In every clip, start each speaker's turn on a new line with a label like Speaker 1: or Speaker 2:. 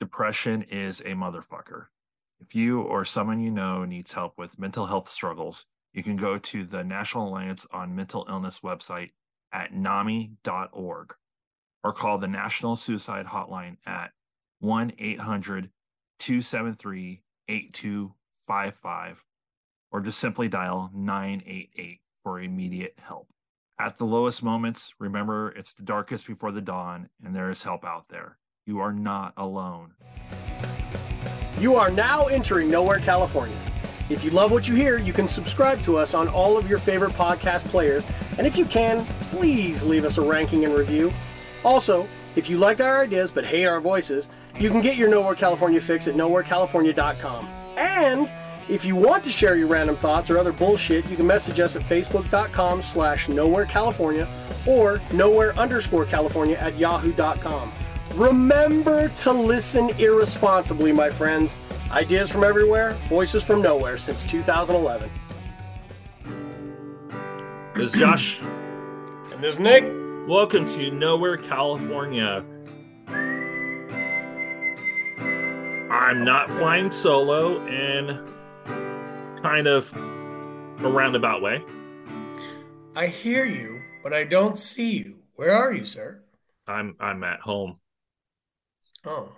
Speaker 1: depression is a motherfucker. If you or someone you know needs help with mental health struggles, you can go to the National Alliance on Mental Illness website at nami.org or call the National Suicide Hotline at 1 800 273 8255 or just simply dial 988 for immediate help. At the lowest moments, remember it's the darkest before the dawn, and there is help out there. You are not alone.
Speaker 2: You are now entering Nowhere, California. If you love what you hear, you can subscribe to us on all of your favorite podcast players, and if you can, please leave us a ranking and review. Also, if you like our ideas but hate our voices, you can get your Nowhere California fix at nowherecalifornia.com. And if you want to share your random thoughts or other bullshit, you can message us at facebook.com slash nowherecalifornia or nowhere underscore California at yahoo.com. Remember to listen irresponsibly, my friends. Ideas from everywhere, voices from nowhere since 2011.
Speaker 1: This is Josh.
Speaker 2: and this is Nick.
Speaker 1: Welcome to Nowhere, California. I'm not flying solo in kind of a roundabout way.
Speaker 2: I hear you, but I don't see you. Where are you, sir?
Speaker 1: I'm I'm at home.
Speaker 2: Oh,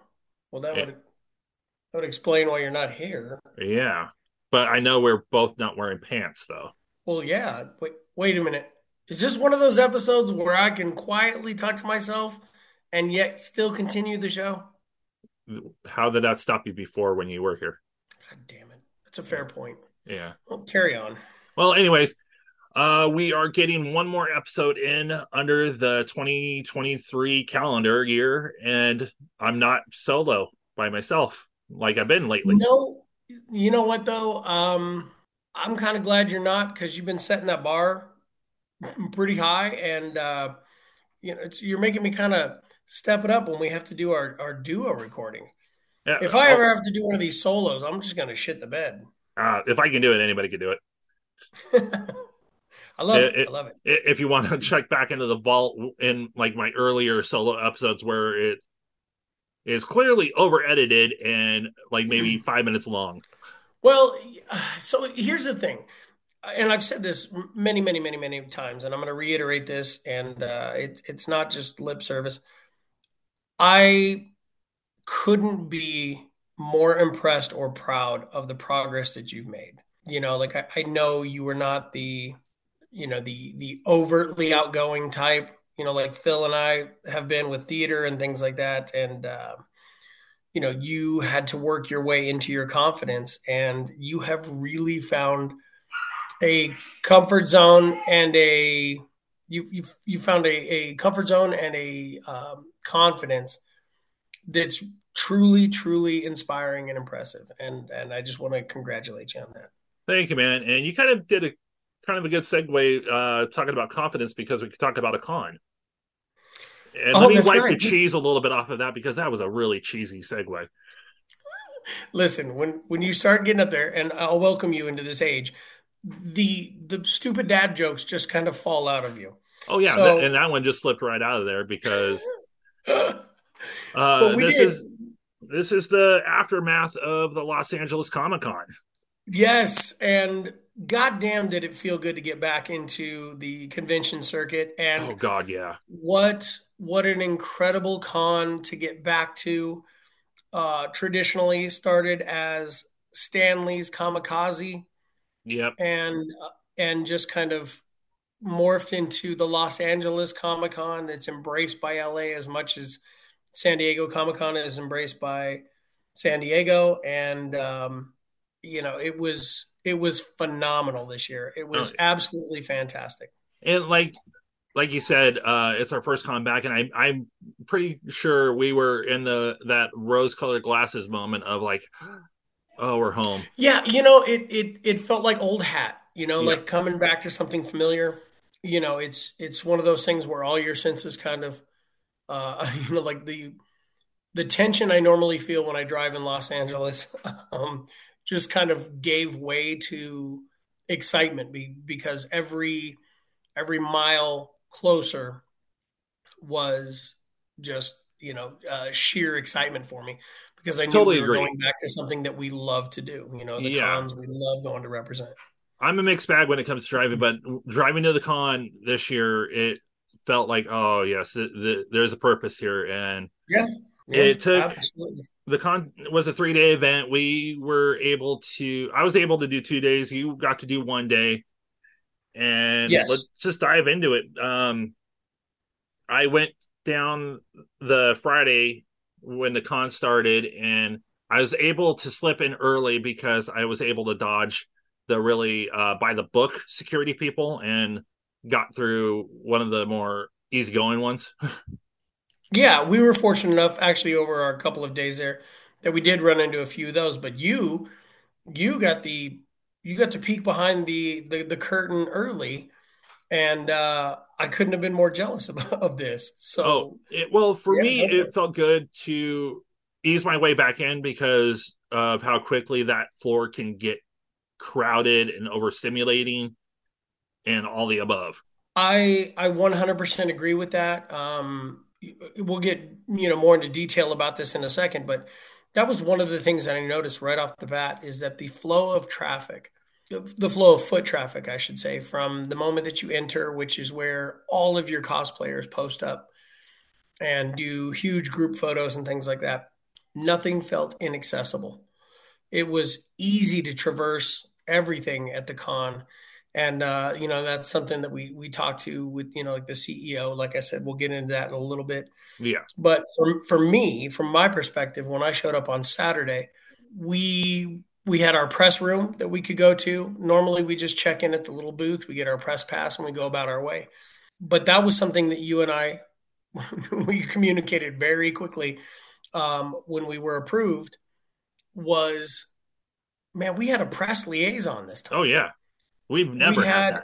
Speaker 2: well, that would that would explain why you're not here.
Speaker 1: Yeah, but I know we're both not wearing pants, though.
Speaker 2: Well, yeah. Wait, wait a minute. Is this one of those episodes where I can quietly touch myself and yet still continue the show?
Speaker 1: How did that stop you before when you were here?
Speaker 2: God damn it. That's a fair point.
Speaker 1: Yeah.
Speaker 2: Well, carry on.
Speaker 1: Well, anyways, uh, we are getting one more episode in under the 2023 calendar year, and I'm not solo by myself like I've been lately.
Speaker 2: No, you know what though? Um, I'm kind of glad you're not because you've been setting that bar pretty high, and uh, you know you're making me kind of step it up when we have to do our our duo recording. Yeah, if I ever have to do one of these solos, I'm just gonna shit the bed.
Speaker 1: Uh, if I can do it, anybody can do it.
Speaker 2: I love it, it, I love it.
Speaker 1: If you want to check back into the vault in like my earlier solo episodes where it is clearly over edited and like maybe five minutes long.
Speaker 2: Well, so here's the thing, and I've said this many, many, many, many times, and I'm going to reiterate this, and uh, it, it's not just lip service. I couldn't be more impressed or proud of the progress that you've made. You know, like I, I know you were not the, you know, the the overtly outgoing type. You know, like Phil and I have been with theater and things like that, and uh, you know, you had to work your way into your confidence, and you have really found a comfort zone and a you you you found a, a comfort zone and a um, confidence that's truly, truly inspiring and impressive. And and I just want to congratulate you on that.
Speaker 1: Thank you, man. And you kind of did a kind of a good segue uh, talking about confidence because we could talk about a con. And oh, let me wipe right. the cheese a little bit off of that because that was a really cheesy segue.
Speaker 2: Listen, when when you start getting up there, and I'll welcome you into this age, the the stupid dad jokes just kind of fall out of you.
Speaker 1: Oh yeah, so, and that one just slipped right out of there because uh, this did. is this is the aftermath of the Los Angeles Comic Con.
Speaker 2: Yes, and goddamn, did it feel good to get back into the convention circuit? And
Speaker 1: oh god, yeah,
Speaker 2: what what an incredible con to get back to. Uh, traditionally started as Stan Lee's Comikaze.
Speaker 1: Yep,
Speaker 2: and uh, and just kind of morphed into the Los Angeles Comic Con. It's embraced by LA as much as San Diego Comic Con is embraced by San Diego, and um, you know it was it was phenomenal this year. It was oh. absolutely fantastic.
Speaker 1: And like like you said, uh, it's our first con back, and I, I'm pretty sure we were in the that rose colored glasses moment of like, oh, we're home.
Speaker 2: Yeah, you know, it it it felt like old hat. You know, yeah. like coming back to something familiar. You know, it's it's one of those things where all your senses kind of uh, you know, like the the tension I normally feel when I drive in Los Angeles um, just kind of gave way to excitement be, because every every mile closer was just you know, uh, sheer excitement for me because I knew
Speaker 1: Totally
Speaker 2: we were
Speaker 1: agree.
Speaker 2: going back to something that we love to do. You know, the
Speaker 1: Yeah.
Speaker 2: cons we love going to represent.
Speaker 1: I'm a mixed bag when it comes to driving, but driving to the con this year, it felt like, oh yes, the, the, there's a purpose here, and
Speaker 2: Yeah, yeah,
Speaker 1: it took
Speaker 2: absolutely.
Speaker 1: The con was a three day event. We were able to, I was able to do two days. You got to do one day, and
Speaker 2: Yes.
Speaker 1: let's just dive into it. Um, I went down the Friday when the con started, and I was able to slip in early because I was able to dodge the really uh, by the book security people and got through one of the more easygoing ones.
Speaker 2: Yeah, we were fortunate enough actually over our couple of days there that we did run into a few of those. But you, you got the you got to peek behind the the, the curtain early, and uh, I couldn't have been more jealous of, of this. So
Speaker 1: Oh, it, well, for
Speaker 2: Yeah,
Speaker 1: me, it
Speaker 2: it.
Speaker 1: felt good to ease my way back in because of how quickly that floor can get crowded and overstimulating and all the above.
Speaker 2: I I 100% agree with that. Um, we'll get you know more into detail about this in a second, but that was one of the things that I noticed right off the bat is that the flow of traffic, the flow of foot traffic, I should say, from the moment that you enter, which is where all of your cosplayers post up and do huge group photos and things like that, nothing felt inaccessible. It was easy to traverse everything at the con. And uh, you know, that's something that we we talked to with, you know, like the CEO. Like I said, we'll get into that in a little bit.
Speaker 1: Yeah.
Speaker 2: But for for me, from my perspective, when I showed up on Saturday, we we had our press room that we could go to. Normally we just check in at the little booth, we get our press pass and we go about our way. But that was something that you and I we communicated very quickly um, when we were approved was man, we had a press liaison this time.
Speaker 1: Oh, yeah. We've never
Speaker 2: we
Speaker 1: had,
Speaker 2: had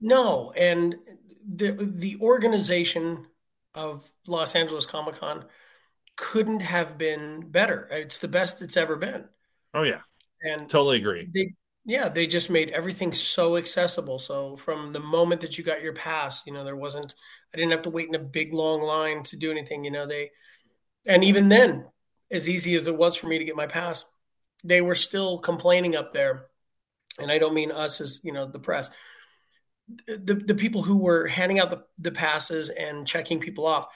Speaker 2: no, and the the organization of Los Angeles Comic Con couldn't have been better. It's the best it's ever been.
Speaker 1: Oh, yeah.
Speaker 2: And
Speaker 1: Totally agree.
Speaker 2: they yeah, they just made everything so accessible. So from the moment that you got your pass, you know, there wasn't I didn't have to wait in a big long line to do anything, you know, they and even then, as easy as it was for me to get my pass, they were still complaining up there. And I don't mean us as, you know, the press. The the people who were handing out the, the passes and checking people off,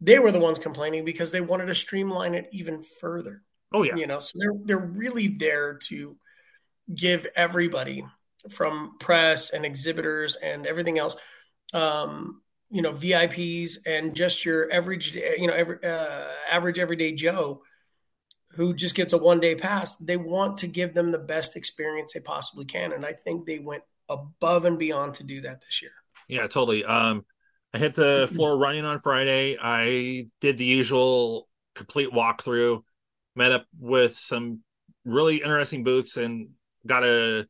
Speaker 2: they were the ones complaining because they wanted to streamline it even further.
Speaker 1: Oh, yeah.
Speaker 2: You know, so they're they're really there to give everybody from press and exhibitors and everything else um, you know VIPs and just your average you know every, uh, average everyday Joe who just gets a one day pass they want to give them the best experience they possibly can and I think they went above and beyond to do that this year.
Speaker 1: Yeah, totally. Um, I hit the floor running on Friday. I did the usual complete walkthrough, met up with some really interesting booths, and got a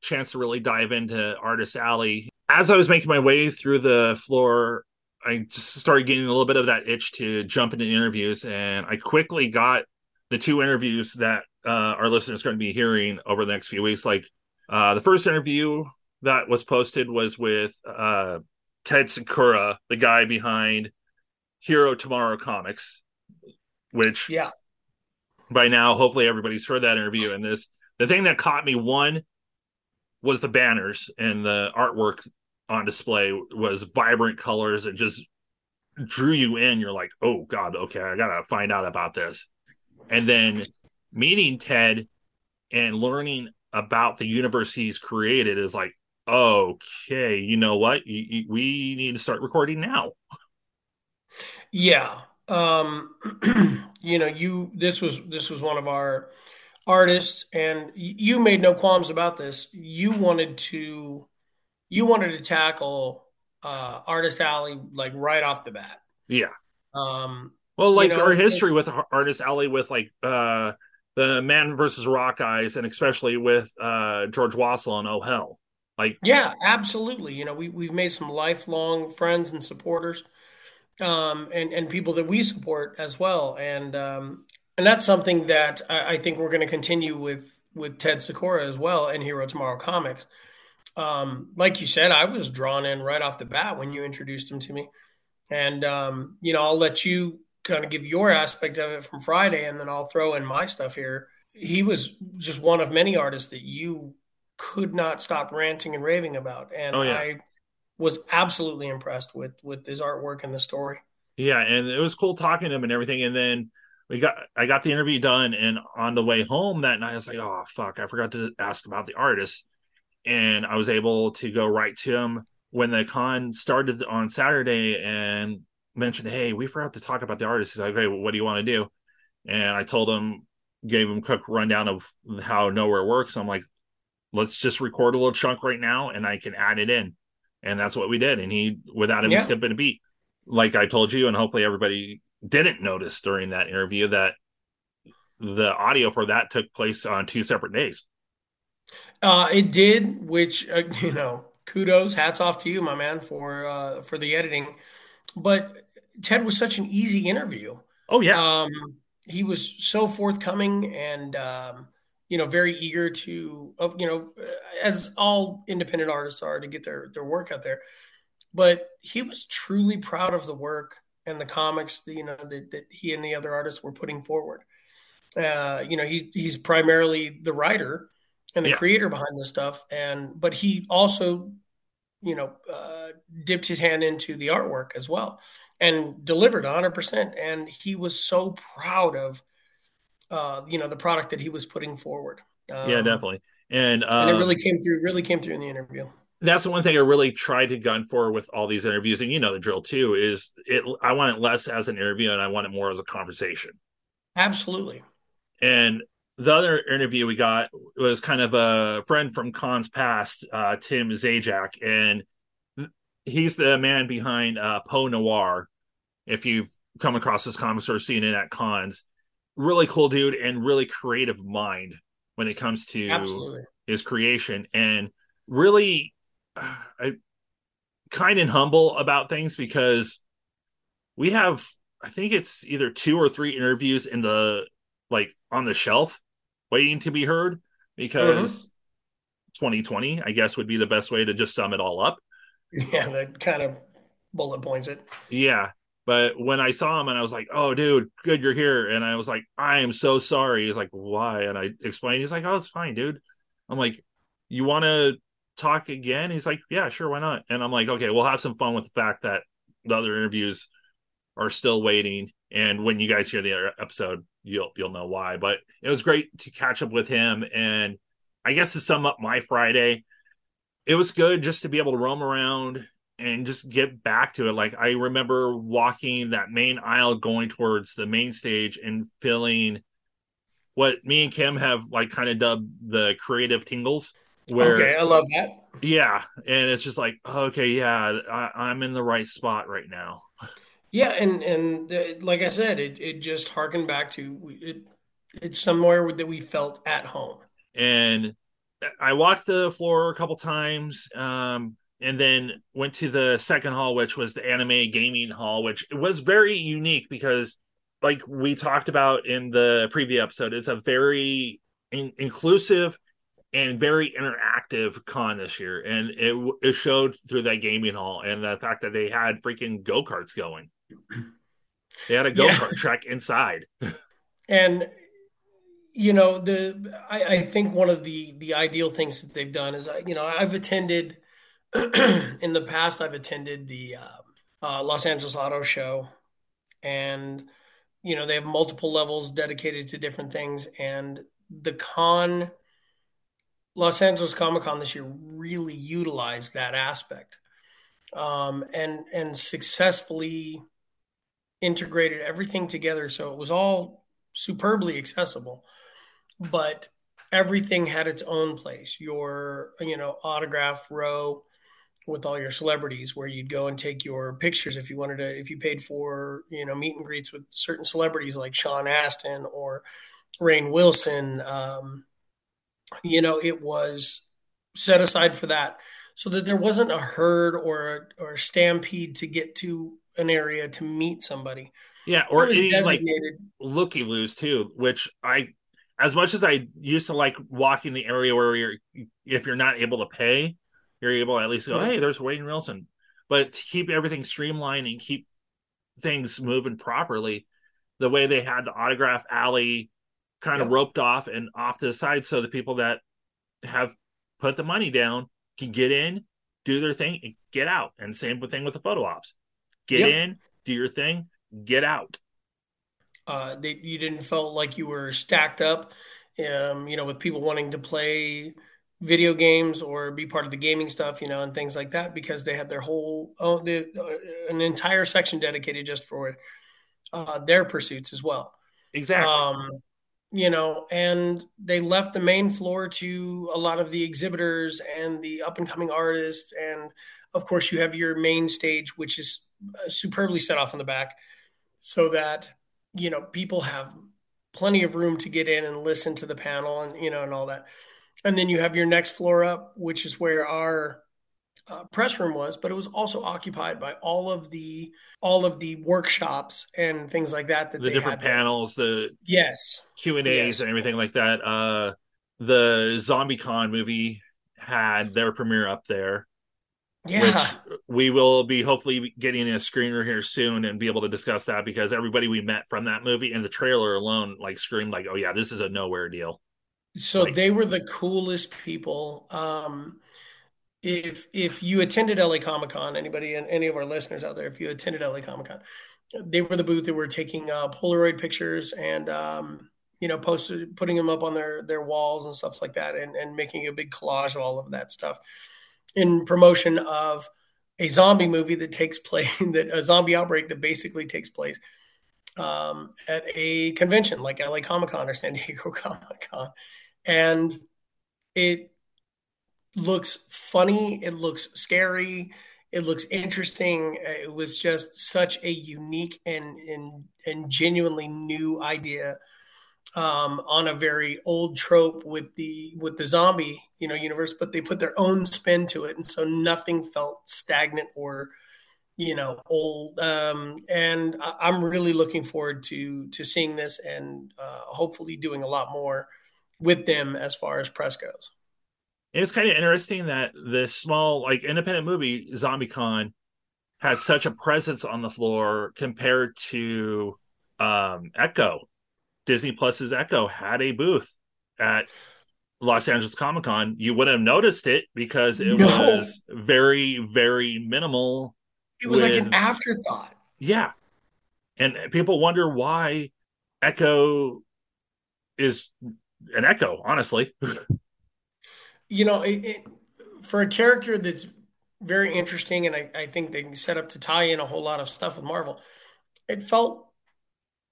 Speaker 1: chance to really dive into Artist Alley. As I was making my way through the floor, I just started getting a little bit of that itch to jump into interviews, and I quickly got the two interviews that uh, our listeners are going to be hearing over the next few weeks. Like uh, the first interview that was posted was with uh, Ted Sikora, the guy behind Hero Tomorrow Comics, which
Speaker 2: Yeah.
Speaker 1: by now hopefully everybody's heard that interview. And this the thing that caught me one was the banners and the artwork on display was vibrant colors and just drew you in. You're like, oh god, okay, I gotta find out about this. And then meeting Ted and learning about the universe he's created is like, okay, you know what? You, you, we need to start recording now.
Speaker 2: Yeah. Um, you know, you this was this was one of our artists and you made no qualms about this. You wanted to you wanted to tackle uh Artist Alley like right off the bat.
Speaker 1: Yeah.
Speaker 2: Um
Speaker 1: Well,
Speaker 2: You
Speaker 1: like
Speaker 2: know,
Speaker 1: our history with Artist Alley with like uh the Man versus Rock Eyes and especially with uh George Wassel and Oh Hell. Like
Speaker 2: yeah, absolutely. You know, we we've made some lifelong friends and supporters. Um and and people that we support as well. And um and that's something that I, I think we're going to continue with with Ted Sikora as well and Hero Tomorrow Comics. Um, like you said, I was drawn in right off the bat when you introduced him to me. And um, you know, I'll let you kind of give your aspect of it from Friday, and then I'll throw in my stuff here. He was just one of many artists that you could not stop ranting and raving about, and
Speaker 1: Oh, yeah.
Speaker 2: I was absolutely impressed with with his artwork and the story.
Speaker 1: Yeah, and it was cool talking to him and everything. And then we got I got the interview done, and on the way home that night, I was like, "Oh fuck, I forgot to ask about the artist." And I was able to go right to him when the con started on Saturday and mentioned, "Hey, we forgot to talk about the artist." He's like, "Hey, what do you want to do?" And I told him, gave him a quick rundown of how Nowhere works. I'm like, "Let's just record a little chunk right now, and I can add it in." And that's what we did. And he, without him
Speaker 2: Yeah.
Speaker 1: skipping a beat, like I told you, and hopefully everybody didn't notice during that interview that the audio for that took place on two separate days.
Speaker 2: Uh, it did, which uh, you know, kudos, hats off to you, my man, for uh, for the editing. But Ted was such an easy interview.
Speaker 1: Oh yeah,
Speaker 2: Um, he was so forthcoming and um, you know very eager to, of you know, as all independent artists are to get their their work out there. But he was truly proud of the work and the comics, that, you know, that, that he and the other artists were putting forward. Uh, you know, he he's primarily the writer and the
Speaker 1: Yeah.
Speaker 2: creator behind this stuff, and but he also, you know, uh, dipped his hand into the artwork as well and delivered 100%. And he was so proud of, uh, you know, the product that he was putting forward. Um,
Speaker 1: yeah, definitely. And, um,
Speaker 2: And it really came through. Really came through in the interview.
Speaker 1: that's the one thing I really tried to gun for with all these interviews, and you know the drill too. Is it? I want it less as an interview, and I want it more as a conversation.
Speaker 2: Absolutely.
Speaker 1: And the other interview we got was kind of a friend from cons past, uh, Tim Zajac, and he's the man behind uh, Poe Noir. If you've come across this comics or seen it at cons, really cool dude and really creative mind when it comes to
Speaker 2: Absolutely.
Speaker 1: his creation, and really uh, kind and humble about things because we have, I think it's either two or three interviews in the like on the shelf waiting to be heard because 2020 i guess would be the best way to just sum it all up
Speaker 2: Yeah, that kind of bullet points it.
Speaker 1: yeah but when i saw him and i was like oh dude good you're here and i was like i am so sorry. He's like why? And i explained he's like oh it's fine dude. I'm like you want to talk again? He's like yeah sure why not? And i'm like okay we'll have some fun with the fact that the other interviews are still waiting and when you guys hear the episode you'll you'll know why. But it was great to catch up with him and i guess to sum up my friday it was good just to be able to roam around and just get back to it like i remember walking that main aisle going towards the main stage and feeling what me and kim have like kind of dubbed the creative tingles where
Speaker 2: okay, I love that.
Speaker 1: yeah and it's just like okay yeah I, i'm in the right spot right now
Speaker 2: Yeah, and and uh, like I said, it it just harkened back to it. It's somewhere that we felt at home.
Speaker 1: and I walked the floor a couple times, um, and then went to the second hall, which was the anime gaming hall, which was very unique because, like we talked about in the preview episode, it's a very in- inclusive and very interactive con this year, and it it showed through that gaming hall and the fact that they had freaking go karts going. They had a go kart
Speaker 2: Yeah.
Speaker 1: track inside.
Speaker 2: And you know, the I, I think one of the the ideal things that they've done is, you know, I've attended in the past. I've attended the uh, uh, Los Angeles Auto Show, and you know they have multiple levels dedicated to different things. And the con, Los Angeles Comic Con this year, really utilized that aspect, um, and and successfully integrated everything together. So it was all superbly accessible, but everything had its own place. Your, you know, autograph row with all your celebrities where you'd go and take your pictures if you wanted to, if you paid for, you know, meet and greets with certain celebrities like Sean Astin or Rainn Wilson. Um, you know, it was set aside for that so that there wasn't a herd or a, or a stampede to get to an area to meet somebody.
Speaker 1: Yeah, or
Speaker 2: it was
Speaker 1: any like
Speaker 2: designated.
Speaker 1: looky loos too, which I as much as I used to like walking the area where you're if you're not able to pay, you're able to at least go, hey, there's Rainn Wilson. But to keep everything streamlined and keep things moving properly, the way they had the autograph alley kind of roped off and off to the side so the people that have put the money down can get in, do their thing, and get out. And same thing with the photo ops. Get in, do your thing, get out.
Speaker 2: Uh, they, you didn't felt like you were stacked up, um, you know, with people wanting to play video games or be part of the gaming stuff, you know, and things like that because they had their whole oh, the, uh, an entire section dedicated just for uh, their pursuits as well.
Speaker 1: Exactly.
Speaker 2: Um, you know, and they left the main floor to a lot of the exhibitors and the up and coming artists, and of course, you have your main stage, which is uh, superbly set off in the back, so that you know people have plenty of room to get in and listen to the panel and you know and all that and then you have your next floor up which is where our uh, press room was but it was also occupied by all of the all of the workshops and things like that that
Speaker 1: the
Speaker 2: they
Speaker 1: different
Speaker 2: there.
Speaker 1: panels, the
Speaker 2: yes
Speaker 1: Q and A's
Speaker 2: Yes.
Speaker 1: and everything like that. Uh, the Zombie Con movie had their premiere up there,
Speaker 2: yeah.
Speaker 1: which we will be hopefully getting a screener here soon and be able to discuss that because everybody we met from that movie and the trailer alone like screamed like, oh yeah, this is a nowhere deal.
Speaker 2: so
Speaker 1: like-
Speaker 2: they were the coolest people. Um if if you attended LA Comic Con, anybody and any of our listeners out there, if you attended LA Comic Con, they were the booth that were taking uh, Polaroid pictures and um, you know posted putting them up on their their walls and stuff like that, and and making a big collage of all of that stuff in promotion of a zombie movie that takes place that a zombie outbreak that basically takes place um, at a convention like LA Comic Con or San Diego Comic Con, and it looks funny. It looks scary. It looks interesting. It was just such a unique and and, and genuinely new idea um, on a very old trope with the with the zombie you know universe, but they put their own spin to it, and so nothing felt stagnant or you know old. Um, and I, I'm really looking forward to to seeing this and uh, hopefully doing a lot more with them as far as press goes.
Speaker 1: It's kind of interesting that this small, like independent movie, ZombieCon, has such a presence on the floor compared to um, Echo. Disney Plus's Echo had a booth at Los Angeles Comic Con. You would have noticed it because it
Speaker 2: No.
Speaker 1: was very, very minimal.
Speaker 2: It was like an afterthought.
Speaker 1: Yeah. And people wonder why Echo is an Echo, honestly.
Speaker 2: You know, it, it, for a character that's very interesting, and I, I think they can set up to tie in a whole lot of stuff with Marvel, it felt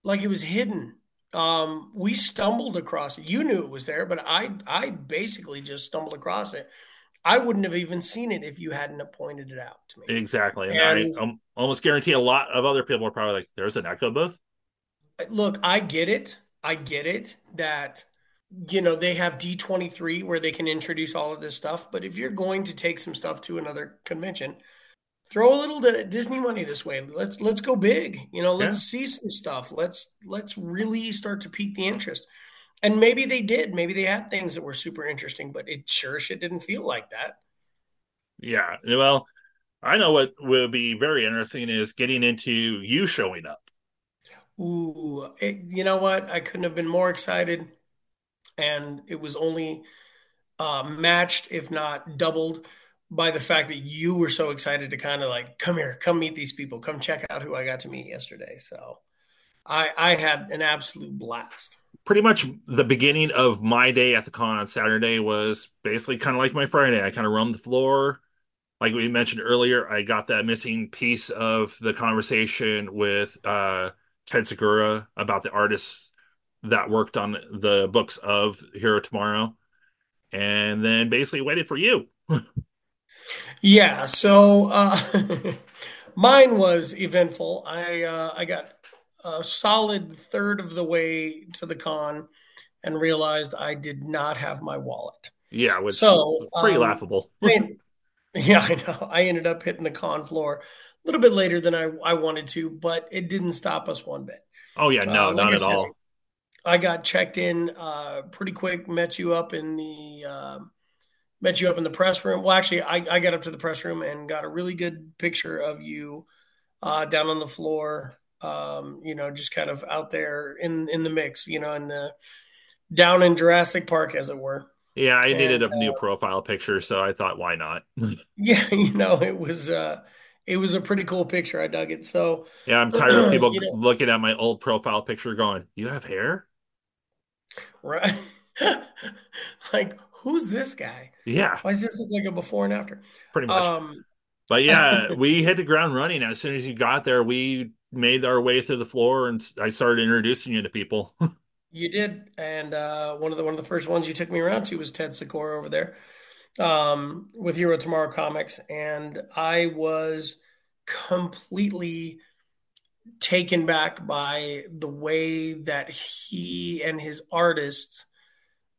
Speaker 2: like it was hidden. Um, we stumbled across it. You knew it was there, but I I basically just stumbled across it. I wouldn't have even seen it if you hadn't pointed it out to me.
Speaker 1: exactly. And,
Speaker 2: And-
Speaker 1: I um, almost guarantee a lot of other people are probably like, there's an Echo booth.
Speaker 2: Look, I get it. I get it that you know they have D23 where they can introduce all of this stuff, but if you're going to take some stuff to another convention, throw a little Disney money this way. Let's let's go big. You know, let's see some stuff. Let's let's really start to pique the interest. And maybe they did. Maybe they had things that were super interesting, but it sure shit didn't feel like that.
Speaker 1: Yeah. Well, I know what will be very interesting is getting into you showing up.
Speaker 2: Ooh, it, you know what? I couldn't have been more excited. And it was only uh, matched, if not doubled, by the fact that you were so excited to kind of like, come here, come meet these people, come check out who I got to meet yesterday. So I, I had an absolute blast.
Speaker 1: Pretty much the beginning of my day at the con on Saturday was basically kind of like my Friday. I kind of roamed the floor. Like we mentioned earlier, I got that missing piece of the conversation with uh, Ted Sikora about the artists that worked on the books of Hero Tomorrow, and then basically waited for you.
Speaker 2: Yeah, so uh, mine was eventful. I uh, I got a solid third of the way to the con and realized I did not have my wallet.
Speaker 1: Yeah,
Speaker 2: it
Speaker 1: was So, pretty
Speaker 2: um,
Speaker 1: laughable.
Speaker 2: I- yeah, I know. I ended up hitting the con floor a little bit later than I, I wanted to, but it didn't stop us one bit.
Speaker 1: Oh yeah, no,
Speaker 2: Uh, like
Speaker 1: not
Speaker 2: I
Speaker 1: at
Speaker 2: said,
Speaker 1: all.
Speaker 2: I got checked in uh, pretty quick. Met you up in the um met you up in the press room. Well, actually, I, I got up to the press room and got a really good picture of you uh, down on the floor um, you know, just kind of out there in in the mix, you know, in the down in Jurassic Park, as it were.
Speaker 1: Yeah, I needed
Speaker 2: And
Speaker 1: a new profile picture, so I thought, why not?
Speaker 2: yeah, you know, it was uh, it was a pretty cool picture. I dug it. So,
Speaker 1: Yeah, I'm tired of people
Speaker 2: you know,
Speaker 1: looking at my old profile picture going, "You have hair?"
Speaker 2: right? like, who's this guy?
Speaker 1: Yeah,
Speaker 2: Why does this look like a before and after?
Speaker 1: pretty much.
Speaker 2: Um,
Speaker 1: But yeah, we hit the ground running as soon as you got there. We made our way through the floor, and I started introducing you to people.
Speaker 2: you did, and uh, one of the one of the first ones you took me around to was Ted Sikora over there um, with Hero Tomorrow Comics, and I was completely taken back by the way that he and his artists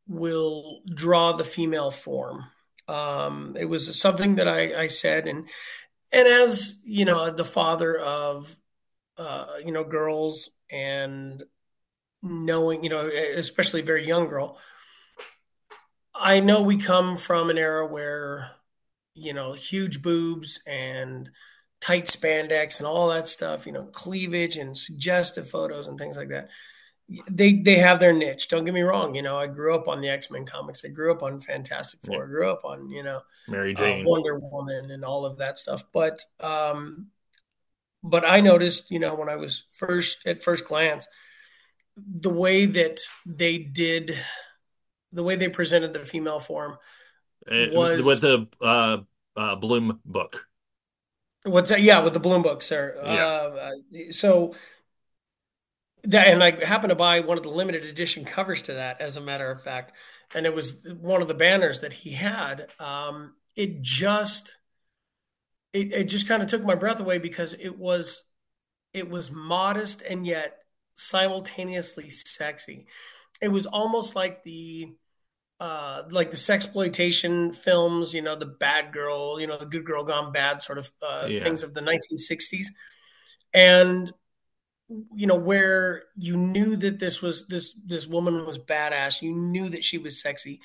Speaker 2: will draw the female form. Um, it was something that I, I said, and and as you know, the father of uh, you know girls and knowing you know, especially a very young girl, I know we come from an era where you know huge boobs and tight spandex and all that stuff, you know, cleavage and suggestive photos and things like that they they have their niche. Don't get me wrong. You know, I grew up on the X Men comics. I grew up on Fantastic
Speaker 1: Yeah.
Speaker 2: Four. I grew up on you know
Speaker 1: Mary
Speaker 2: uh,
Speaker 1: Jane.
Speaker 2: Wonder Woman and all of that stuff. But um, but I noticed, you know, when I was first at first glance, the way that they did, the way they presented the female form
Speaker 1: Uh,
Speaker 2: was
Speaker 1: with the uh, uh, Bloom book.
Speaker 2: what's that? Yeah, with the Bloom book, sir.
Speaker 1: Yeah.
Speaker 2: Uh, so that, and I happened to buy one of the limited edition covers to that, as a matter of fact, and it was one of the banners that he had. Um, it just, it, it just kind of took my breath away because it was, it was modest and yet simultaneously sexy. It was almost like the, uh, like the sexploitation films, you know, the bad girl, you know, the good girl gone bad sort of uh,
Speaker 1: Yeah.
Speaker 2: things of the 1960s, and you know where you knew that this was this this woman was badass you knew that she was sexy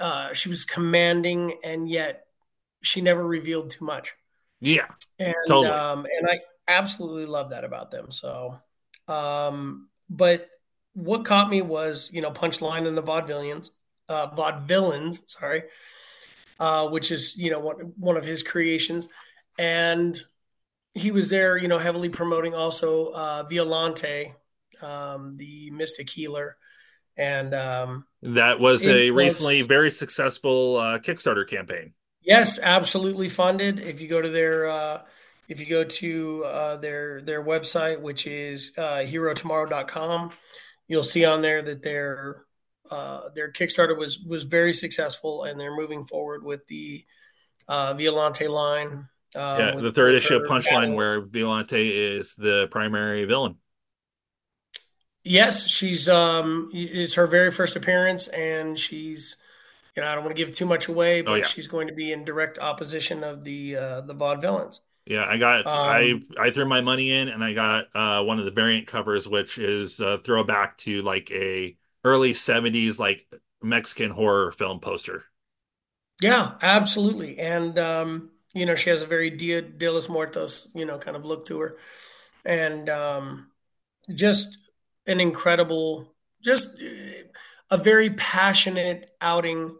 Speaker 2: uh she was commanding and yet she never revealed too much
Speaker 1: Yeah.
Speaker 2: and
Speaker 1: Totally.
Speaker 2: um and i absolutely love that about them so um but what caught me was you know punchline in the vaudevillians uh vaudevillains sorry uh which is you know one, one of his creations and he was there, you know, heavily promoting also uh, Violante, um, the Mystic Healer, and um,
Speaker 1: That was a
Speaker 2: was
Speaker 1: recently very successful uh, Kickstarter campaign.
Speaker 2: yes, absolutely funded. If you go to their uh, if you go to uh, their their website, which is uh, herotomorrow.com, you'll see on there that their uh, their Kickstarter was was very successful, and they're moving forward with the uh, Violante line. Um,
Speaker 1: Yeah, the third issue of Punchline, where Violante is the primary villain.
Speaker 2: Yes, she's um it's her very first appearance and she's you know, I don't want to give too much away, but
Speaker 1: Oh, yeah.
Speaker 2: she's going to be in direct opposition of the uh the vaudevillains.
Speaker 1: Yeah, I got I
Speaker 2: Um,
Speaker 1: I threw my money in, and I got uh, one of the variant covers, which is a throwback to like a early '70s like Mexican horror film poster.
Speaker 2: Yeah, absolutely. And um, you know, she has a very Dia de los Muertos, you know, kind of look to her. And um just an incredible just uh, a very passionate outing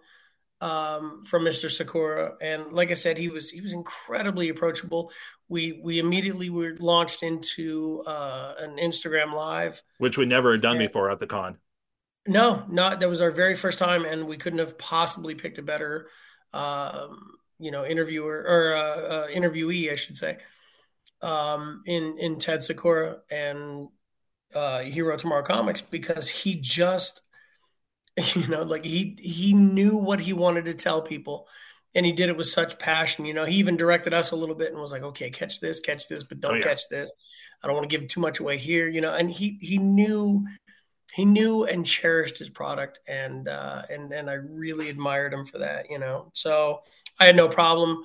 Speaker 2: um, from Mr. Sikora. And like I said, he was he was incredibly approachable. We we immediately were launched into uh, an Instagram live.
Speaker 1: which we never had done
Speaker 2: Yeah.
Speaker 1: before at the con.
Speaker 2: No, not that was our very first time, and we couldn't have possibly picked a better, um, you know, interviewer or uh, uh, interviewee, I should say, um, in in Ted Sikora and uh, Hero Tomorrow Comics because he just you know like he he knew what he wanted to tell people. And he did it with such passion you know he even directed us a little bit and was like okay catch this catch this but don't
Speaker 1: Oh, yeah.
Speaker 2: catch this. I don't want to give too much away here you know. And he he knew he knew and cherished his product. And uh and and i really admired him for that you know. So i had no problem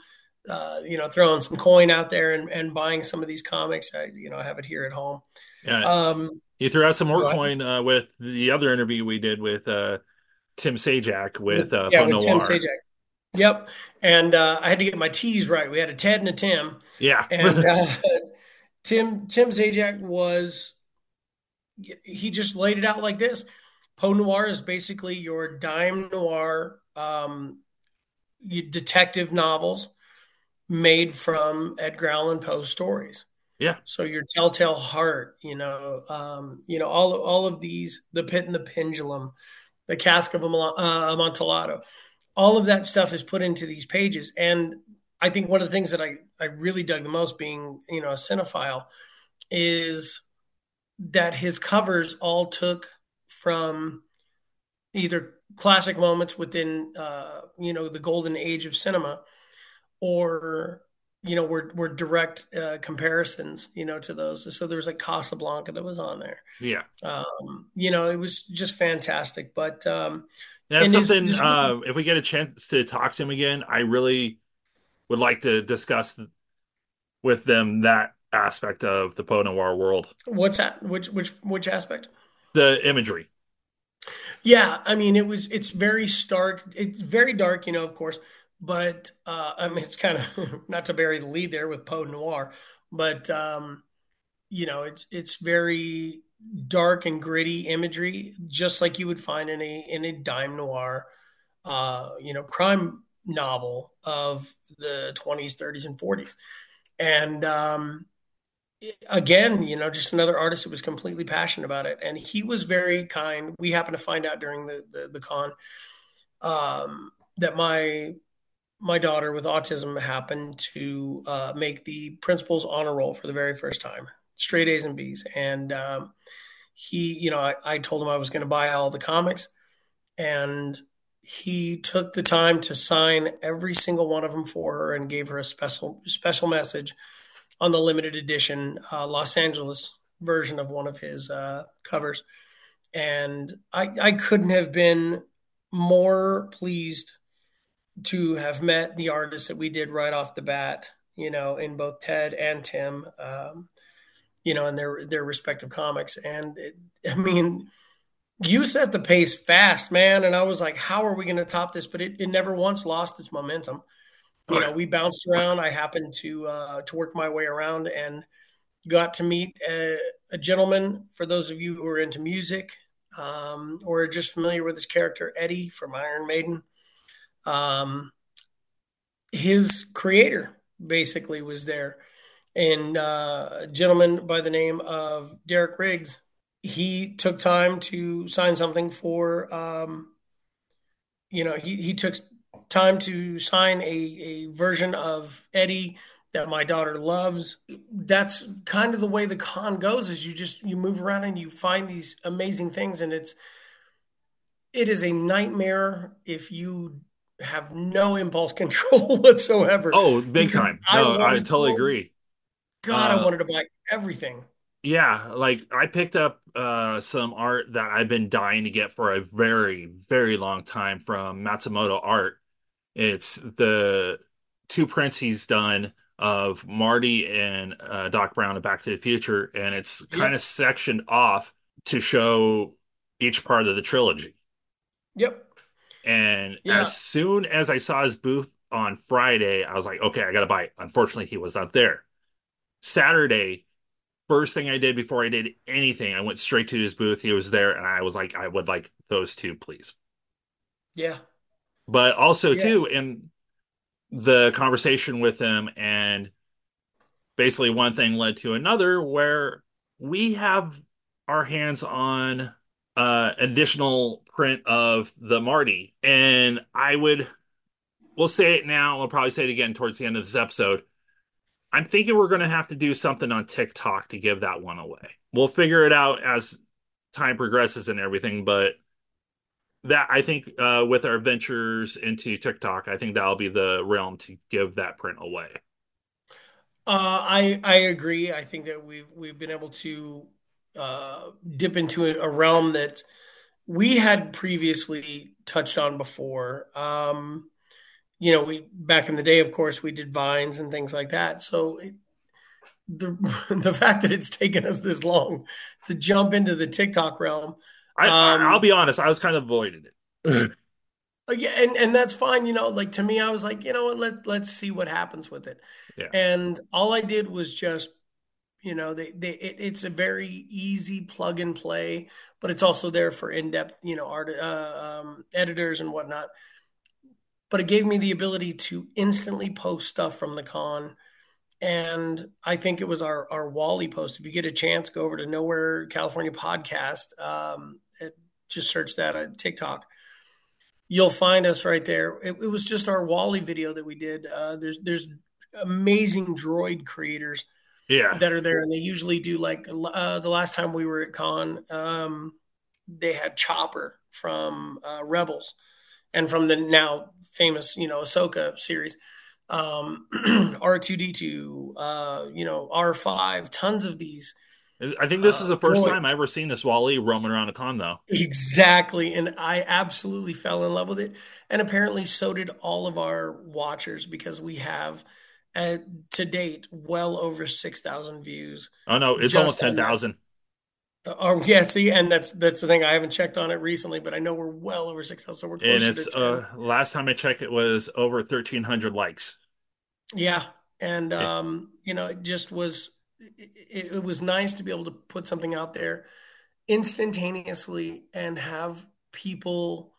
Speaker 2: uh you know throwing some coin out there and, and buying some of these comics i you know i have it here at home
Speaker 1: Yeah,
Speaker 2: um
Speaker 1: you threw out some more coin uh, with the other interview we did with uh, Tim Sajak with uh,
Speaker 2: yeah, with Tim Sajak. Yep. And uh, I had to get my T's right. We had a Ted and a Tim.
Speaker 1: Yeah,
Speaker 2: And uh, Tim Tim Zajac was he just laid it out like this. Poe Noir is basically your dime noir um, detective novels made from Edgar Allan Poe stories.
Speaker 1: Yeah.
Speaker 2: So your Telltale Heart, you know, um, you know all all of these, the Pit and the Pendulum, the Cask of uh, Amontillado, all of that stuff is put into these pages. And I think one of the things that I I really dug the most, being you know a cinephile, is that his covers all took from either classic moments within uh, you know the golden age of cinema or you know were were direct uh, comparisons you know to those so there was like casablanca that was on there
Speaker 1: yeah
Speaker 2: um, you know it was just fantastic but um
Speaker 1: that's something his, uh, if we get a chance to talk to him again i really would like to discuss with them that aspect of the Poe Noir world.
Speaker 2: What's that? Which which which aspect?
Speaker 1: The imagery.
Speaker 2: Yeah, I mean it was it's very stark. It's very dark, you know, of course, but uh, I mean it's kind of not to bury the lead there with Poe Noir, but um, you know it's it's very dark and gritty imagery, just like you would find in a in a dime noir, uh, you know, crime novel of the 20s, 30s, and 40s. And um, again, you know, just another artist who was completely passionate about it. And he was very kind. We happened to find out during the, the, the con um, that my my daughter with autism happened to uh, make the principal's honor roll for the very first time, straight A's and B's. And um, he, you know, I, I told him I was going to buy all the comics, and he took the time to sign every single one of them for her and gave her a special special message on the limited edition uh, Los Angeles version of one of his uh, covers. And I, I couldn't have been more pleased to have met the artists that we did right off the bat, you know, in both Ted and Tim, um, you know, in their their respective comics. And it, I mean, you set the pace fast, man. And I was like, how are we going to top this? But it, it never once lost its momentum. You know, we bounced around. I happened to uh, to work my way around and got to meet a, a gentleman. For those of you who are into music um, or just familiar with his character Eddie from Iron Maiden, um, his creator basically was there, and uh, a gentleman by the name of Derek Riggs he took time to sign something for um, you know he, he took time to sign a, a version of eddie that my daughter loves. That's kind of the way the con goes is you just you move around and you find these amazing things and it's it is a nightmare if you have no impulse control whatsoever.
Speaker 1: Oh big time. No i, I totally to, agree.
Speaker 2: God uh, i wanted to buy everything.
Speaker 1: Yeah, like I picked up uh, some art that I've been dying to get for a very, very long time from Matsumoto Art. It's the two prints he's done of Marty and uh, Doc Brown of Back to the Future, and it's kind yep. of sectioned off to show each part of the trilogy.
Speaker 2: Yep.
Speaker 1: And yeah. as soon as I saw his booth on Friday, I was like, okay, I got to buy it. Unfortunately, he was not there. Saturday, first thing I did before I did anything, I went straight to his booth. He was there, and I was like, I would like those two, please.
Speaker 2: Yeah.
Speaker 1: But also, yeah. too, in the conversation with him, and basically one thing led to another where we have our hands on uh additional print of the Marty. And I would, we'll say it now, we'll probably say it again towards the end of this episode I'm thinking we're going to have to do something on TikTok to give that one away. We'll figure it out as time progresses and everything, but that I think uh, with our ventures into TikTok, I think that'll be the realm to give that print away.
Speaker 2: Uh, I I agree. I think that we've we've been able to uh, dip into a, realm that we had previously touched on before. Um, you know, we back in the day, of course, we did vines and things like that. So it, the the fact that it's taken us this long to jump into the TikTok realm,
Speaker 1: I, um, I'll be honest, I was kind of avoiding it.
Speaker 2: Uh, yeah, and and that's fine. You know, like to me, I was like, you know what, let let's see what happens with it.
Speaker 1: Yeah.
Speaker 2: And all I did was just, You know, they, they it, it's a very easy plug and play, but it's also there for in depth, you know, art uh, um, editors and whatnot. But it gave me the ability to instantly post stuff from the con, and I think it was our our WALL-E post. If you get a chance, go over to Nowhere California Podcast. Um, it, just search that on TikTok. You'll find us right there. It, it was just our WALL-E video that we did. Uh, there's there's amazing droid creators
Speaker 1: yeah
Speaker 2: that are there and they usually do like uh, the last time we were at con um, they had chopper from uh, rebels and from the now famous you know ahsoka series um, r2d2 uh, you know r5 tons of these
Speaker 1: I think this is the first time I ever seen this WALL-E roaming around a con, though.
Speaker 2: Exactly, and I absolutely fell in love with it, and apparently so did all of our watchers because we have uh, to date well over 6,000 views.
Speaker 1: Oh no, it's almost 10,000.
Speaker 2: Uh, oh yeah, see, and that's that's the thing. I haven't checked on it recently, but I know we're well over six thousand. So we're
Speaker 1: and it's uh, last time I checked, it was over thirteen hundred likes.
Speaker 2: Yeah, and yeah. um, you know, it just was. It, it was nice to be able to put something out there instantaneously and have people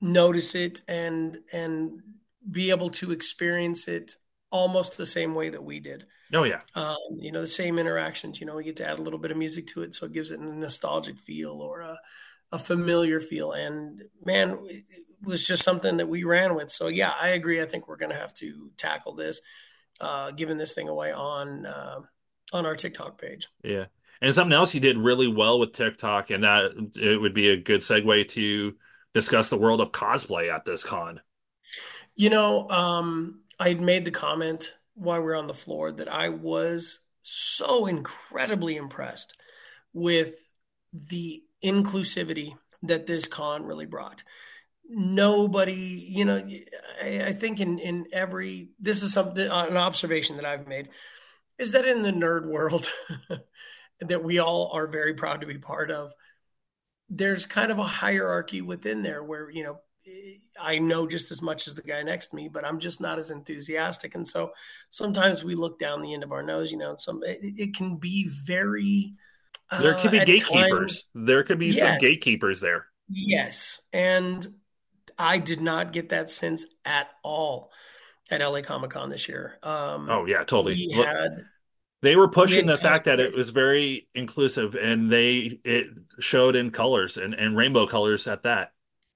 Speaker 2: notice it and and be able to experience it almost the same way that we did.
Speaker 1: Oh yeah.
Speaker 2: Um, you know, the same interactions, you know, we get to add a little bit of music to it. So it gives it a nostalgic feel or a, a familiar feel. And man, it was just something that we ran with. So yeah, I agree. I think we're going to have to tackle this, uh, giving this thing away on, uh, on our TikTok page.
Speaker 1: Yeah. And something else you did really well with TikTok, and that it would be a good segue to discuss the world of cosplay at this con.
Speaker 2: You know, um, I had made the comment while we were on the floor that I was so incredibly impressed with the inclusivity that this con really brought. Nobody, you know, I, I think in in every this is something an observation that I've made is that in the nerd world that we all are very proud to be part of, there's kind of a hierarchy within there where you know I know just as much as the guy next to me, but I'm just not as enthusiastic. And so sometimes we look down the end of our nose, you know, and some it, it can be very
Speaker 1: uh, there could be gatekeepers. Times, there could be yes, some gatekeepers there.
Speaker 2: Yes. And I did not get that sense at all at LA Comic Con this year. Um,
Speaker 1: oh yeah, totally. We had they were pushing the fact that it was very inclusive and they it showed in colors and, and rainbow colors at that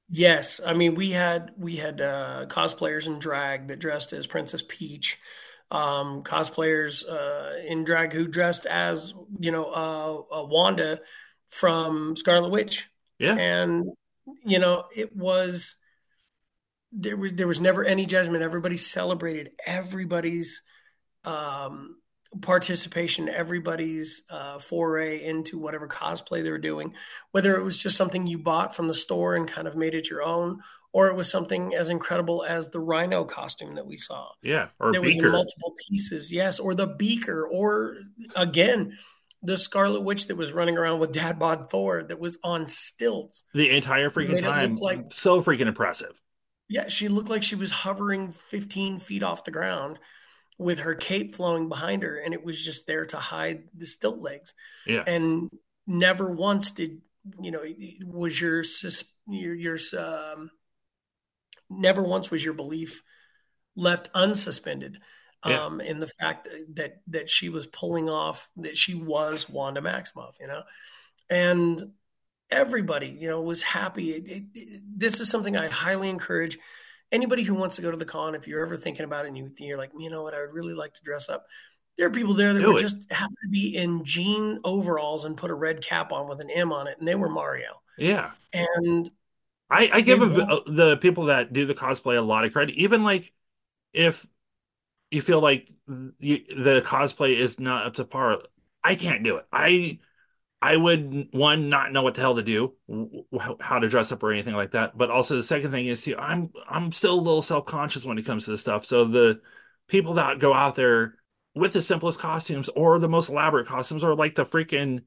Speaker 2: Yes, I mean we had we had uh, cosplayers in drag that dressed as Princess Peach, um, cosplayers uh, in drag who dressed as you know uh, Wanda from Scarlet Witch.
Speaker 1: Yeah,
Speaker 2: and you know it was there was there was never any judgment. Everybody celebrated everybody's um, participation, everybody's uh, foray into whatever cosplay they were doing, whether it was just something you bought from the store and kind of made it your own, or it was something as incredible as the rhino costume that we saw.
Speaker 1: Yeah, or there beaker. was
Speaker 2: multiple pieces. Yes, or the beaker, or again, the Scarlet Witch that was running around with Dad Bod Thor that was on stilts
Speaker 1: the entire freaking time. Like so freaking impressive.
Speaker 2: Yeah, she looked like she was hovering 15 feet off the ground with her cape flowing behind her, and it was just there to hide the stilt legs.
Speaker 1: Yeah,
Speaker 2: and never once did you know was your your your um, never once was your belief left unsuspended yeah. um, in the fact that that she was pulling off that she was Wanda Maximoff, you know, and everybody you know was happy. It, it, it, this is something I highly encourage anybody who wants to go to the con, if you're ever thinking about it and you, you're like, you know what, I would really like to dress up. There are people there that Do were it. just happen to be in jean overalls and put a red cap on with an M on it, and they were Mario.
Speaker 1: Yeah,
Speaker 2: and
Speaker 1: I, I give a, uh, the people that do the cosplay a lot of credit. Even like if you feel like you, the cosplay is not up to par, I can't do it. I I would one not know what the hell to do, how to dress up or anything like that. But also the second thing is, too, I'm I'm still a little self conscious when it comes to this stuff. So the people that go out there with the simplest costumes or the most elaborate costumes, or like the freaking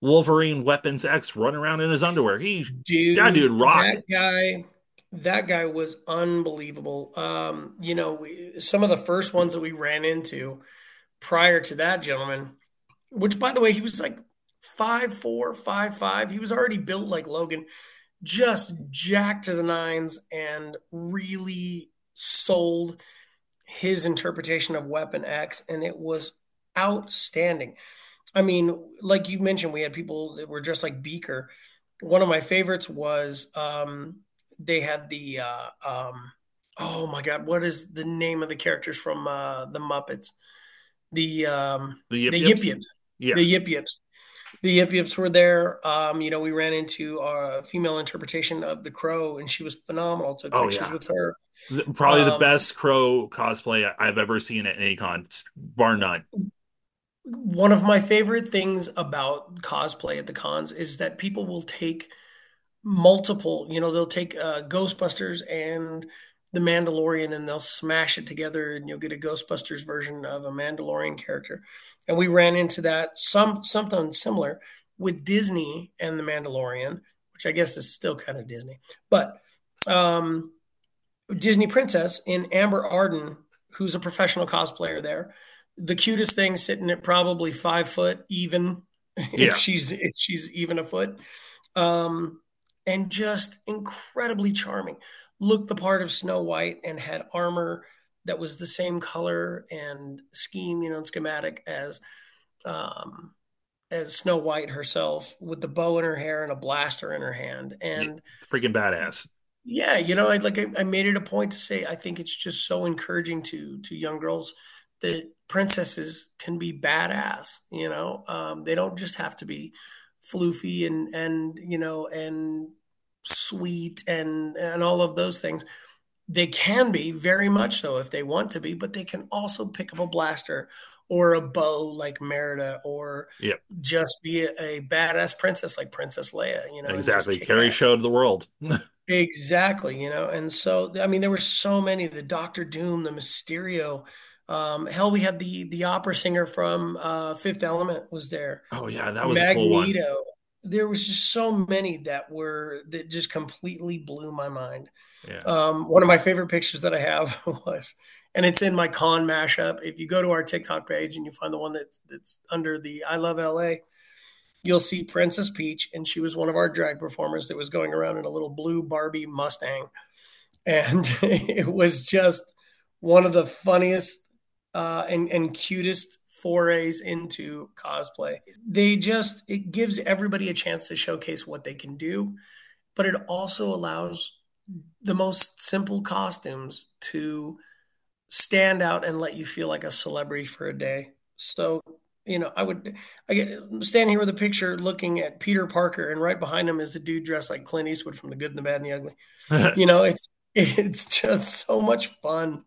Speaker 1: Wolverine Weapons X running around in his underwear, he dude, that dude rock.
Speaker 2: That guy, that guy was unbelievable. Um, you know, we, some of the first ones that we ran into prior to that gentleman which by the way, he was like five four, five five. He was already built like Logan, just jacked to the nines and really sold his interpretation of Weapon X, and it was outstanding. I mean, like you mentioned, we had people that were just like Beaker. One of my favorites was um, they had the uh, um, oh my god, what is the name of the characters from uh, the Muppets? The um,
Speaker 1: The Yip
Speaker 2: the Yip
Speaker 1: Yips? Yeah.
Speaker 2: the Yip Yips, the Yip Yips were there. Um, you know, we ran into a female interpretation of the Crow, and she was phenomenal. Took
Speaker 1: Oh
Speaker 2: pictures
Speaker 1: yeah.
Speaker 2: with her.
Speaker 1: Probably the
Speaker 2: Um,
Speaker 1: best Crow cosplay I've ever seen at any con, bar none.
Speaker 2: one of my favorite things about cosplay at the cons is that people will take multiple, you know, they'll take uh, Ghostbusters and the Mandalorian and they'll smash it together and you'll get a Ghostbusters version of a Mandalorian character. And we ran into that some something similar with Disney and the Mandalorian, which I guess is still kind of Disney. But um Disney Princess in Amber Arden, who's a professional cosplayer there. The cutest thing sitting at probably five foot even if she's if she's even a foot um, and just incredibly charming. Looked the part of Snow White and had armor that was the same color and scheme, you know, and schematic as um, as Snow White herself, with the bow in her hair and a blaster in her hand. And
Speaker 1: Freaking badass.
Speaker 2: yeah, you know, I like I, I made it a point to say I think it's just so encouraging to to young girls that princesses can be badass. You know, um, they don't just have to be floofy and and you know and sweet and and all of those things. They can be very much so if they want to be, but they can also pick up a blaster or a bow like Merida or
Speaker 1: Yep.
Speaker 2: just be a, a badass princess like Princess Leia, you know,
Speaker 1: Exactly. Carrie
Speaker 2: ass.
Speaker 1: showed the world.
Speaker 2: Exactly, you know, and so I mean, there were so many. The Doctor Doom, the Mysterio, um, hell, we had the the opera singer from uh, Fifth Element was there.
Speaker 1: Oh yeah, that was a cool one.
Speaker 2: There was just so many that were that just completely blew my mind.
Speaker 1: Yeah.
Speaker 2: Um, one of my favorite pictures that I have was, and it's in my con mashup. If you go to our TikTok page and you find the one that's that's under the I Love LA, you'll see Princess Peach, and she was one of our drag performers that was going around in a little blue Barbie Mustang, and it was just one of the funniest uh, and and cutest forays into cosplay. They just it gives everybody a chance to showcase what they can do, but it also allows the most simple costumes to stand out and let you feel like a celebrity for a day. So, you know, I would I get stand here with a picture looking at Peter Parker, and right behind him is a dude dressed like Clint Eastwood from The Good, and the Bad, and the Ugly. You know, it's it's just so much fun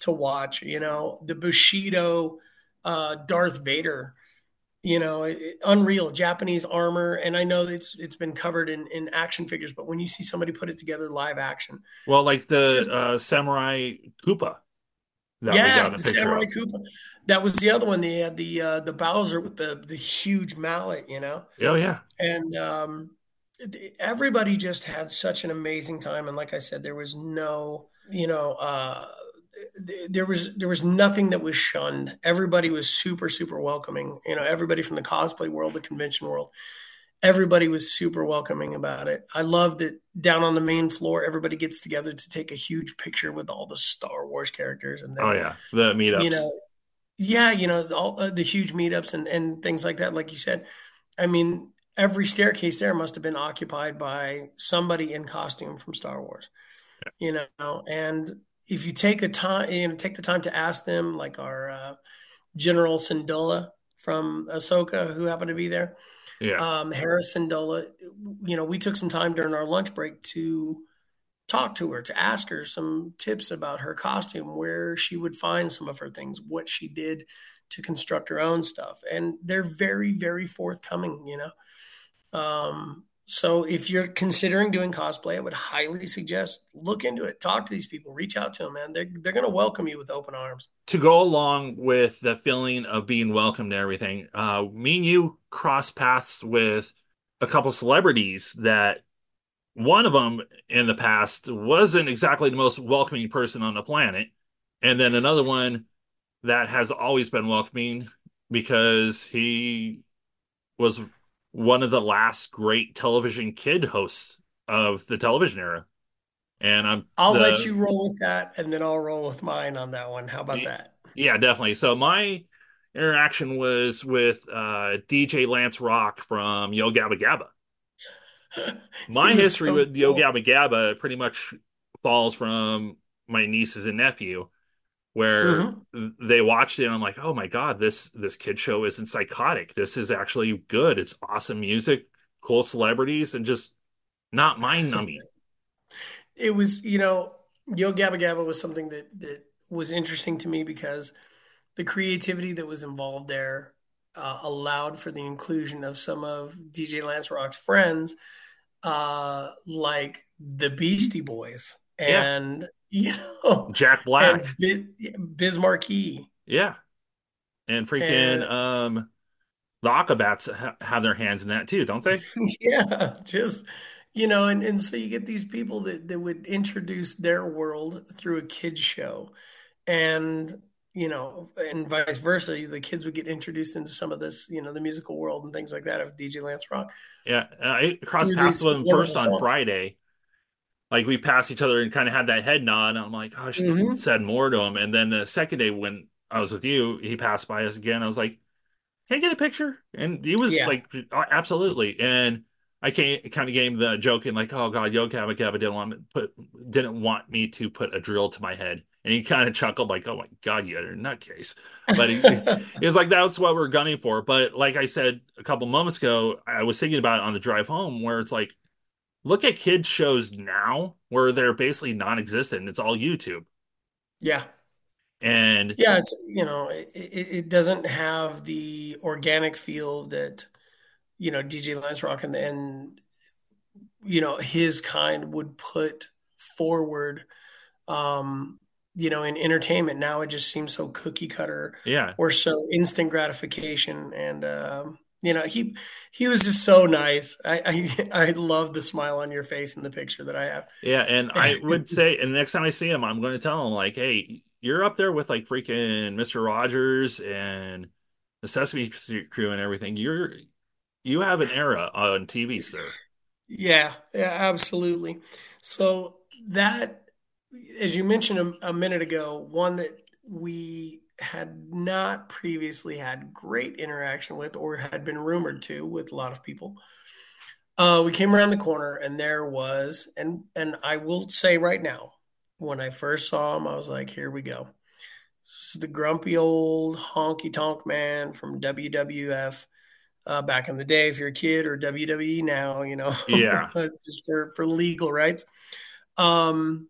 Speaker 2: to watch. You know, the Bushido, uh, Darth Vader. You know, it, unreal Japanese armor, and I know it's it's been covered in in action figures, but when you see somebody put it together live action,
Speaker 1: well, like the
Speaker 2: just
Speaker 1: uh, Samurai Koopa
Speaker 2: Yeah, the Samurai
Speaker 1: of.
Speaker 2: Koopa. That was the other one. They had the uh, the Bowser with the the huge mallet, you know,
Speaker 1: Oh yeah.
Speaker 2: and um, everybody just had such an amazing time. And like I said, there was no, you know, uh, there was there was nothing that was shunned. Everybody was super super welcoming. You know, everybody from the cosplay world, the convention world, everybody was super welcoming about it. I loved that down on the main floor, everybody gets together to take a huge picture with all the Star Wars characters, and
Speaker 1: Oh yeah. The meetups.
Speaker 2: you know yeah, you know, all uh, the huge meetups and and things like that. Like you said, I mean, every staircase there must have been occupied by somebody in costume from Star Wars. You know, and if you take a time, you know, take the time to ask them, like our uh, General Syndulla from Ahsoka, who happened to be there,
Speaker 1: yeah.
Speaker 2: um, Hera Syndulla. You know, we took some time during our lunch break to talk to her to ask her some tips about her costume, where she would find some of her things, what she did to construct her own stuff. And they're very, very forthcoming, you know. Um, so if you're considering doing cosplay, I would highly suggest look into it, talk to these people, reach out to them, man. They're they're gonna welcome you with open arms.
Speaker 1: to go along with the feeling of being welcomed and everything, uh, me and you cross paths with a couple celebrities that one of them in the past wasn't exactly the most welcoming person on the planet, and then another one that has always been welcoming because he was one of the last great television kid hosts of the television era. And I'm
Speaker 2: I'll let you roll with that, and then I'll roll with mine on that one. How about that?
Speaker 1: yeah, definitely. So my interaction was with uh, DJ Lance Rock from Yo Gabba Gabba. My history
Speaker 2: so
Speaker 1: with Yo. Gabba Gabba pretty much falls from my nieces and nephew, where
Speaker 2: hmm
Speaker 1: they watched it and I'm like, oh my God, this this kid show isn't psychotic. This is actually good. It's awesome music, cool celebrities, and just not mind numbing.
Speaker 2: It was, you know, Yo Gabba Gabba was something that that was interesting to me because the creativity that was involved there uh, allowed for the inclusion of some of DJ Lance Rock's friends, uh, like the Beastie Boys
Speaker 1: Yeah,
Speaker 2: and you know,
Speaker 1: Jack
Speaker 2: and
Speaker 1: Black.
Speaker 2: Biz, Biz Markie
Speaker 1: Yeah, and freaking
Speaker 2: and
Speaker 1: um the Aquabats ha have their hands in that too, don't they?
Speaker 2: yeah, just you know, and and so you get these people that that would introduce their world through a kids show, and you know, and vice versa. The kids would get introduced into some of this, you know, the musical world and things like that of DJ Lance Rock
Speaker 1: Yeah, I crossed paths with him first on
Speaker 2: songs.
Speaker 1: Friday. Like we passed each other and kind of had that head nod. And I'm like, oh, I should have
Speaker 2: hmm
Speaker 1: said more to him. And then the second day when I was with you, he passed by us again. I was like, can I get a picture? And he was
Speaker 2: Yeah.
Speaker 1: like, "Oh, absolutely. And I came, kind of gave him the joking, like, oh God, Yo Gabba Gabba didn't want me put didn't want me to put a drill to my head. And he kind of chuckled, like, oh my God, you're a nutcase. But he, he was like, that's what we're gunning for. But like I said a couple moments ago, I was thinking about it on the drive home, where it's like, look at kids shows now where they're basically non-existent. It's all YouTube.
Speaker 2: yeah.
Speaker 1: And
Speaker 2: Yeah. It's, you know, it, it, it doesn't have the organic feel that, you know, DJ Lance Rock and, and, you know, his kind would put forward um, you know, in entertainment now it just seems so cookie cutter
Speaker 1: yeah,
Speaker 2: or so instant gratification. And um, you know, he he was just so nice. I I, I love the smile on your face in the picture that I have.
Speaker 1: yeah. And I would say, and next time I see him, I'm going to tell him like, hey, you're up there with like freaking Mr. Rogers and the Sesame Street Crew and everything. You're you have an era on TV, sir.
Speaker 2: yeah, yeah, absolutely. So that, as you mentioned a, a minute ago, one that we had not previously had great interaction with or had been rumored to with a lot of people Uh, we came around the corner and there was, and and I will say right now, when I first saw him, I was like, here we go. This is the grumpy old honky tonk man from WWF uh, back in the day. If you're a kid or WWE now, you know,
Speaker 1: Yeah,
Speaker 2: just for for legal rights. Um,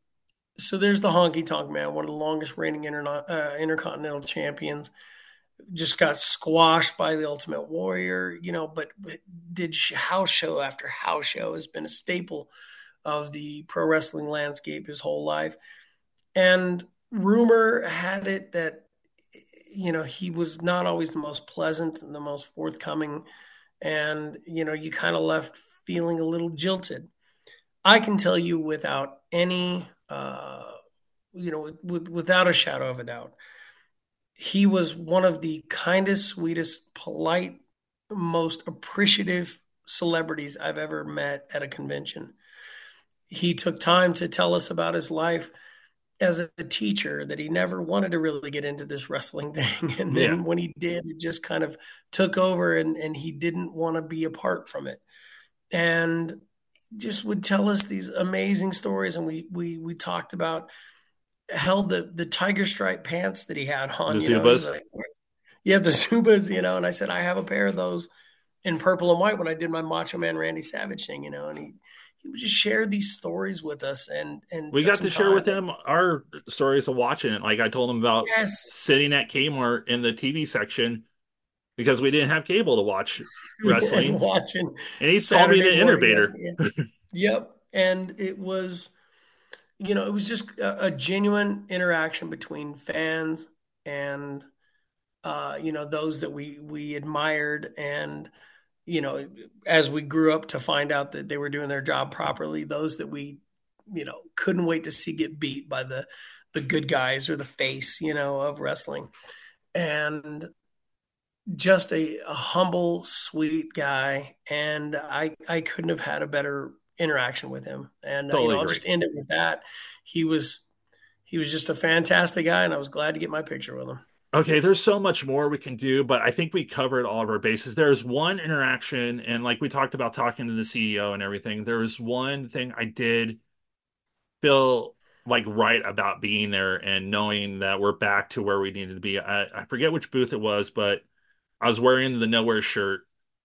Speaker 2: so there's the honky tonk man, one of the longest reigning interna- uh, intercontinental champions just got squashed by the Ultimate Warrior, you know, but, but did house show after house show has been a staple of the pro wrestling landscape his whole life. And rumor had it that, you know, he was not always the most pleasant and the most forthcoming. And, you know, you kind of left feeling a little jilted. I can tell you without any, uh, you know, with, without a shadow of a doubt, he was one of the kindest, sweetest, polite, most appreciative celebrities I've ever met at a convention. He took time to tell us about his life as a teacher that he never wanted to really get into this wrestling thing. And
Speaker 1: yeah,
Speaker 2: then when he did, it just kind of took over and, and he didn't want to be apart from it. And just would tell us these amazing stories. And we we we talked about held the the tiger stripe pants that he had
Speaker 1: the
Speaker 2: on, you know,
Speaker 1: Zubaz.
Speaker 2: like, yeah, the Zubaz, you know, and I said, I have a pair of those in purple and white when I did my Macho Man Randy Savage thing, you know, and he he would just share these stories with us and and
Speaker 1: We got to share
Speaker 2: time.
Speaker 1: with him our stories of watching it. Like I told him about
Speaker 2: Yes.
Speaker 1: sitting at Kmart in the TV section because we didn't have cable to watch wrestling.
Speaker 2: watching
Speaker 1: And he called me the innovator.
Speaker 2: Yep. And it was, you know, it was just a, a genuine interaction between fans and uh, you know, those that we we admired and you know, as we grew up to find out that they were doing their job properly, those that we, you know, couldn't wait to see get beat by the the good guys or the face, you know, of wrestling. And just a, a humble, sweet guy, and I I couldn't have had a better interaction with him. And uh, you know, I'll just end it with that. He was he was just a fantastic guy, and I was glad to get my picture with him.
Speaker 1: Okay, there's so much more we can do, but I think we covered all of our bases. There's one interaction, and like we talked about talking to the CEO and everything, there's one thing I did feel like right about being there and knowing that we're back to where we needed to be. I, I forget which booth it was, but I was wearing the nowhere shirt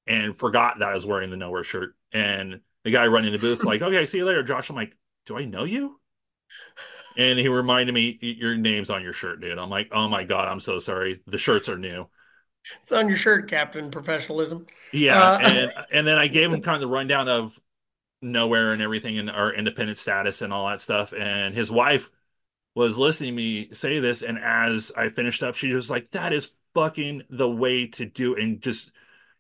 Speaker 1: and forgot that I was wearing the nowhere shirt. And the guy running the booth's like, okay, I see you later, Josh. I'm like, do I know you? And he reminded me, your name's on your shirt, dude. I'm like, oh my God, I'm so sorry. The shirts are new.
Speaker 2: It's on your shirt, Captain Professionalism.
Speaker 1: Yeah. Uh, and and then I gave him kind of the rundown of nowhere and everything and our independent status and all that stuff. And his wife was listening to me say this. And as I finished up, she was like, that is fucking the way to do it. and just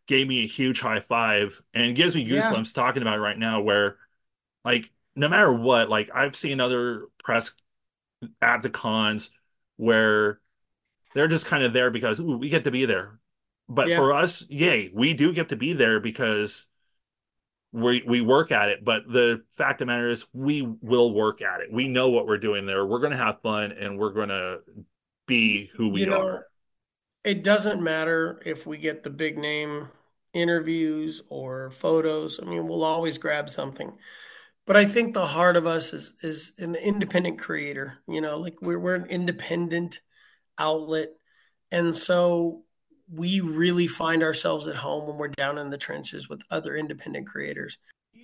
Speaker 1: gave me a huge high five and gives me goosebumps yeah. talking about right now where like no matter what like i've seen other press at the cons where they're just kind of there because ooh, we get to be there but yeah. for us yay we do get to be there because we we work at it but the fact of the matter is we will work at it we know what we're doing there we're going to have fun and we're going to be who we you know, are
Speaker 2: it doesn't matter if we get the big name interviews or photos. I mean, we'll always grab something. But I think the heart of us is is an independent creator. You know, like we're we're an independent outlet, and so we really find ourselves at home when we're down in the trenches with other independent creators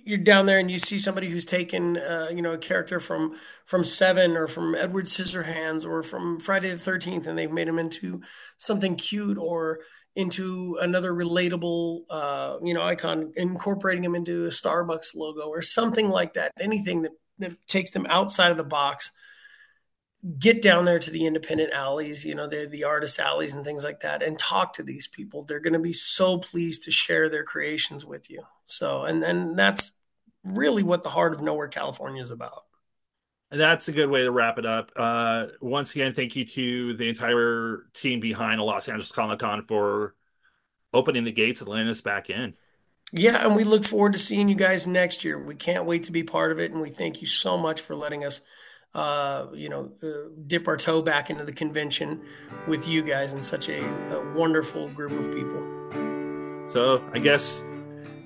Speaker 2: you're down there and you see somebody who's taken uh, you know a character from from Seven or from Edward Scissorhands or from Friday the Thirteenth, and they've made him into something cute or into another relatable uh, you know icon, incorporating him into a Starbucks logo or something like that. Anything that, that takes them outside of the box. Get down there to the independent alleys, you know, the the artist alleys and things like that, and talk to these people. They're going to be so pleased to share their creations with you. So, and and that's really what the heart of nowhere California is about.
Speaker 1: And That's a good way to wrap it up. Uh, once again, thank you to the entire team behind the Los Angeles Comic Con for opening the gates and letting us back in.
Speaker 2: Yeah, and we look forward to seeing you guys next year. We can't wait to be part of it, and we thank you so much for letting us, uh, you know, uh, dip our toe back into the convention with you guys and such a, a wonderful group of people.
Speaker 1: So I guess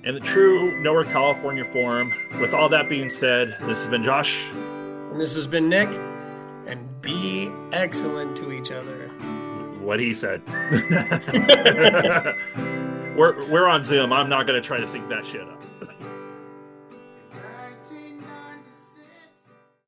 Speaker 1: in the true Nowhere California form. With all that being said, this has been Josh.
Speaker 2: And this has been Nick. And be excellent to each other.
Speaker 1: What he said. we're, we're on Zoom. I'm not going to try to sync that shit up.